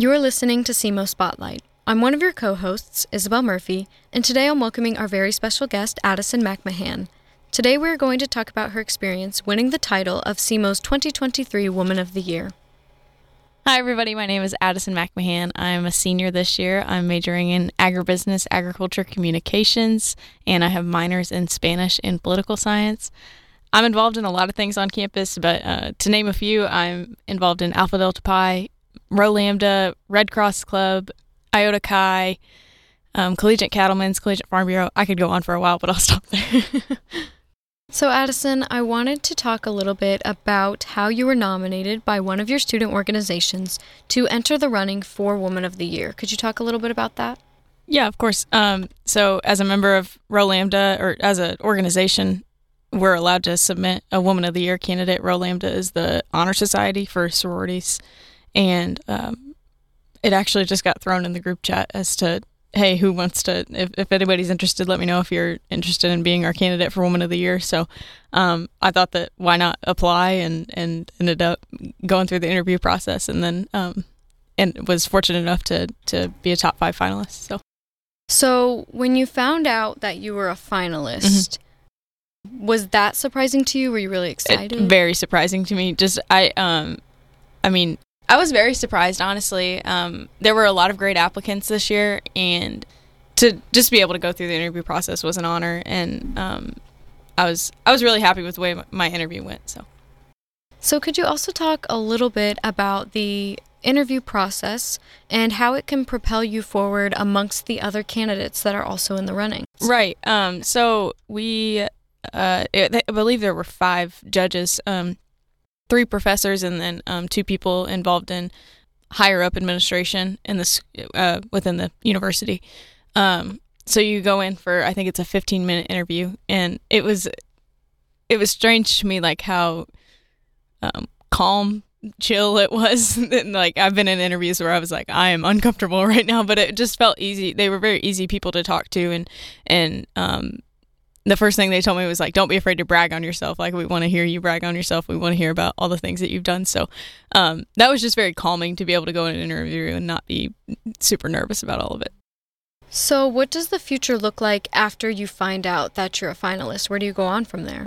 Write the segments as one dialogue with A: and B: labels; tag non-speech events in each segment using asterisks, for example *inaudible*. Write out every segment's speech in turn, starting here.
A: You are listening to SEMO Spotlight. I'm one of your co hosts, Isabel Murphy, and today I'm welcoming our very special guest, Addison McMahan. Today we're going to talk about her experience winning the title of SEMO's 2023 Woman of the Year.
B: Hi, everybody. My name is Addison McMahan. I'm a senior this year. I'm majoring in agribusiness, agriculture, communications, and I have minors in Spanish and political science. I'm involved in a lot of things on campus, but uh, to name a few, I'm involved in Alpha Delta Pi, Rho Lambda, Red Cross Club, Iota Chi, um, Collegiate Cattlemen's, Collegiate Farm Bureau. I could go on for a while, but I'll stop there. *laughs*
A: So, Addison, I wanted to talk a little bit about how you were nominated by one of your student organizations to enter the running for Woman of the Year. Could you talk a little bit about that?
B: Yeah, of course. Um, so, as a member of Rho Lambda, or as an organization, we're allowed to submit a Woman of the Year candidate. Rho Lambda is the honor society for sororities, and um, it actually just got thrown in the group chat as to hey, who wants to? If, if anybody's interested, let me know if you're interested in being our candidate for Woman of the Year. So, um, I thought that why not apply, and and ended up going through the interview process, and then um, and was fortunate enough to to be a top five finalist. So.
A: So, when you found out that you were a finalist, mm-hmm. was that surprising to you? Were you really excited?
B: It, very surprising to me. Just I um I mean, I was very surprised, honestly. Um, there were a lot of great applicants this year, and to just be able to go through the interview process was an honor. And um, I was I was really happy with the way my interview went. So,
A: so could you also talk a little bit about the interview process and how it can propel you forward amongst the other candidates that are also in the running?
B: Right. Um, so we, uh, it, I believe there were five judges. Um, three professors and then um, two people involved in higher up administration in this uh, within the university. Um, so you go in for I think it's a 15 minute interview, and it was it was strange to me like how um, calm chill it was *laughs* and like i've been in interviews where i was like i am uncomfortable *laughs* right now but it just felt easy they were very easy people to talk to and and um the first thing they told me was like, don't be afraid to brag on yourself. Like, we want to hear you brag on yourself. We want to hear about all the things that you've done. So um, that was just very calming to be able to go in an interview and not be super nervous about all of it.
A: So, what does the future look like after you find out that you're a finalist? Where do you go on from there?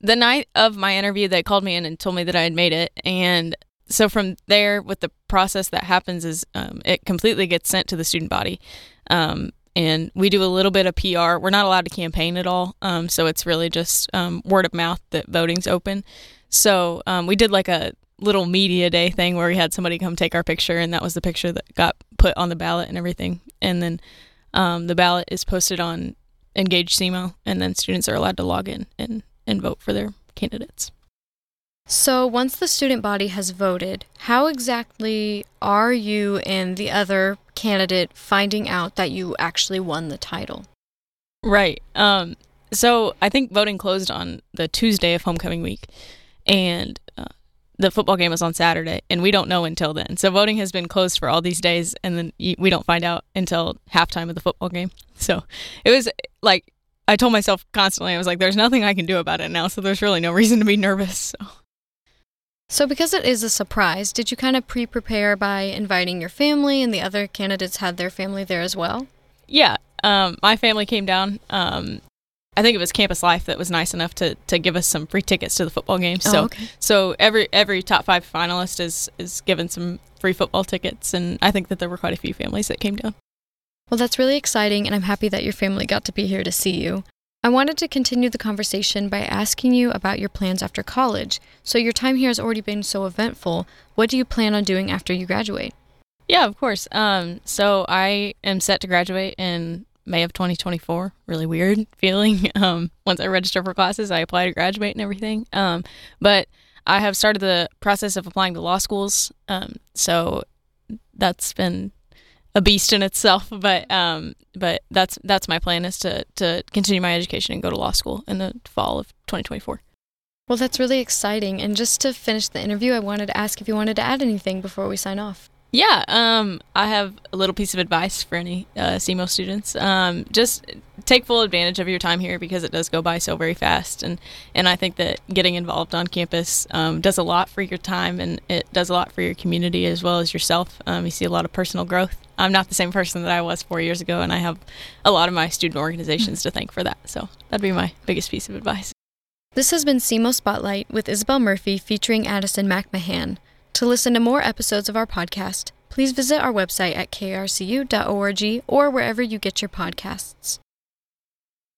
B: The night of my interview, they called me in and told me that I had made it. And so from there, with the process that happens, is um, it completely gets sent to the student body. Um, and we do a little bit of PR. We're not allowed to campaign at all, um, so it's really just um, word of mouth that voting's open. So um, we did like a little media day thing where we had somebody come take our picture, and that was the picture that got put on the ballot and everything. And then um, the ballot is posted on Engage SEMO, and then students are allowed to log in and, and vote for their candidates.
A: So, once the student body has voted, how exactly are you and the other candidate finding out that you actually won the title?
B: Right. Um, so, I think voting closed on the Tuesday of homecoming week, and uh, the football game was on Saturday, and we don't know until then. So, voting has been closed for all these days, and then we don't find out until halftime of the football game. So, it was like I told myself constantly, I was like, there's nothing I can do about it now, so there's really no reason to be nervous. *laughs* So.
A: So, because it is a surprise, did you kind of pre prepare by inviting your family and the other candidates had their family there as well?
B: Yeah, um, my family came down. Um, I think it was Campus Life that was nice enough to, to give us some free tickets to the football game. So,
A: oh, okay.
B: so every every top five finalist is is given some free football tickets, and I think that there were quite a few families that came down.
A: Well, that's really exciting, and I'm happy that your family got to be here to see you. I wanted to continue the conversation by asking you about your plans after college. So, your time here has already been so eventful. What do you plan on doing after you graduate?
B: Yeah, of course. Um, so, I am set to graduate in May of 2024. Really weird *laughs* feeling. Um, once I register for classes, I apply to graduate and everything. Um, but I have started the process of applying to law schools. Um, so, that's been a beast in itself. But um, but that's that's my plan is to to continue my education and go to law school in the fall of 2024.
A: Well, that's really exciting. And just to finish the interview, I wanted to ask if you wanted to add anything before we sign off.
B: Yeah, um, I have a little piece of advice for any uh, SEMO students. Um, just take full advantage of your time here because it does go by so very fast, and and I think that getting involved on campus um, does a lot for your time, and it does a lot for your community as well as yourself. Um, you see a lot of personal growth. I'm not the same person that I was four years ago, and I have a lot of my student organizations to thank for that. So that'd be my biggest piece of advice.
A: This has been SEMO Spotlight with Isabel Murphy featuring Addison McMahan. To listen to more episodes of our podcast, please visit our website at krcu.org or wherever you get your podcasts.